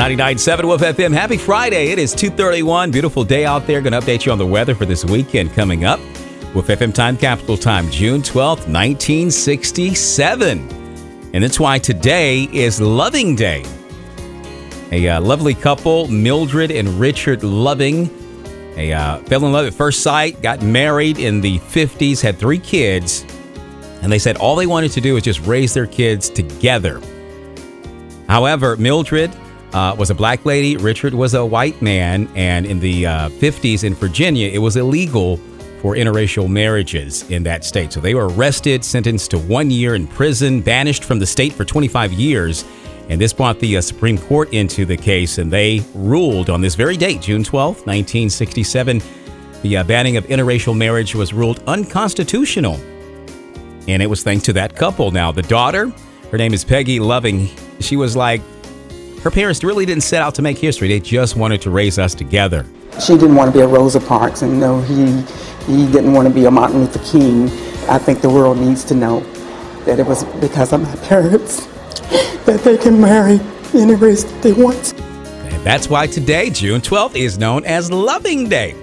99.7 Wolf FM. Happy Friday. It is 2.31. Beautiful day out there. Going to update you on the weather for this weekend coming up. Wolf FM time, capital time, June 12th, 1967. And that's why today is Loving Day. A uh, lovely couple, Mildred and Richard Loving, a uh, fell in love at first sight, got married in the 50s, had three kids, and they said all they wanted to do was just raise their kids together. However, Mildred uh, was a black lady, Richard was a white man, and in the uh, 50s in Virginia, it was illegal for interracial marriages in that state. So they were arrested, sentenced to one year in prison, banished from the state for 25 years. And this brought the uh, Supreme Court into the case, and they ruled on this very date, June 12, 1967. The uh, banning of interracial marriage was ruled unconstitutional. And it was thanks to that couple. Now, the daughter, her name is Peggy Loving, she was like, her parents really didn't set out to make history, they just wanted to raise us together. She didn't want to be a Rosa Parks, and no, he, he didn't want to be a Martin Luther King. I think the world needs to know that it was because of my parents that they can marry any race they want. And that's why today, June 12th, is known as Loving Day.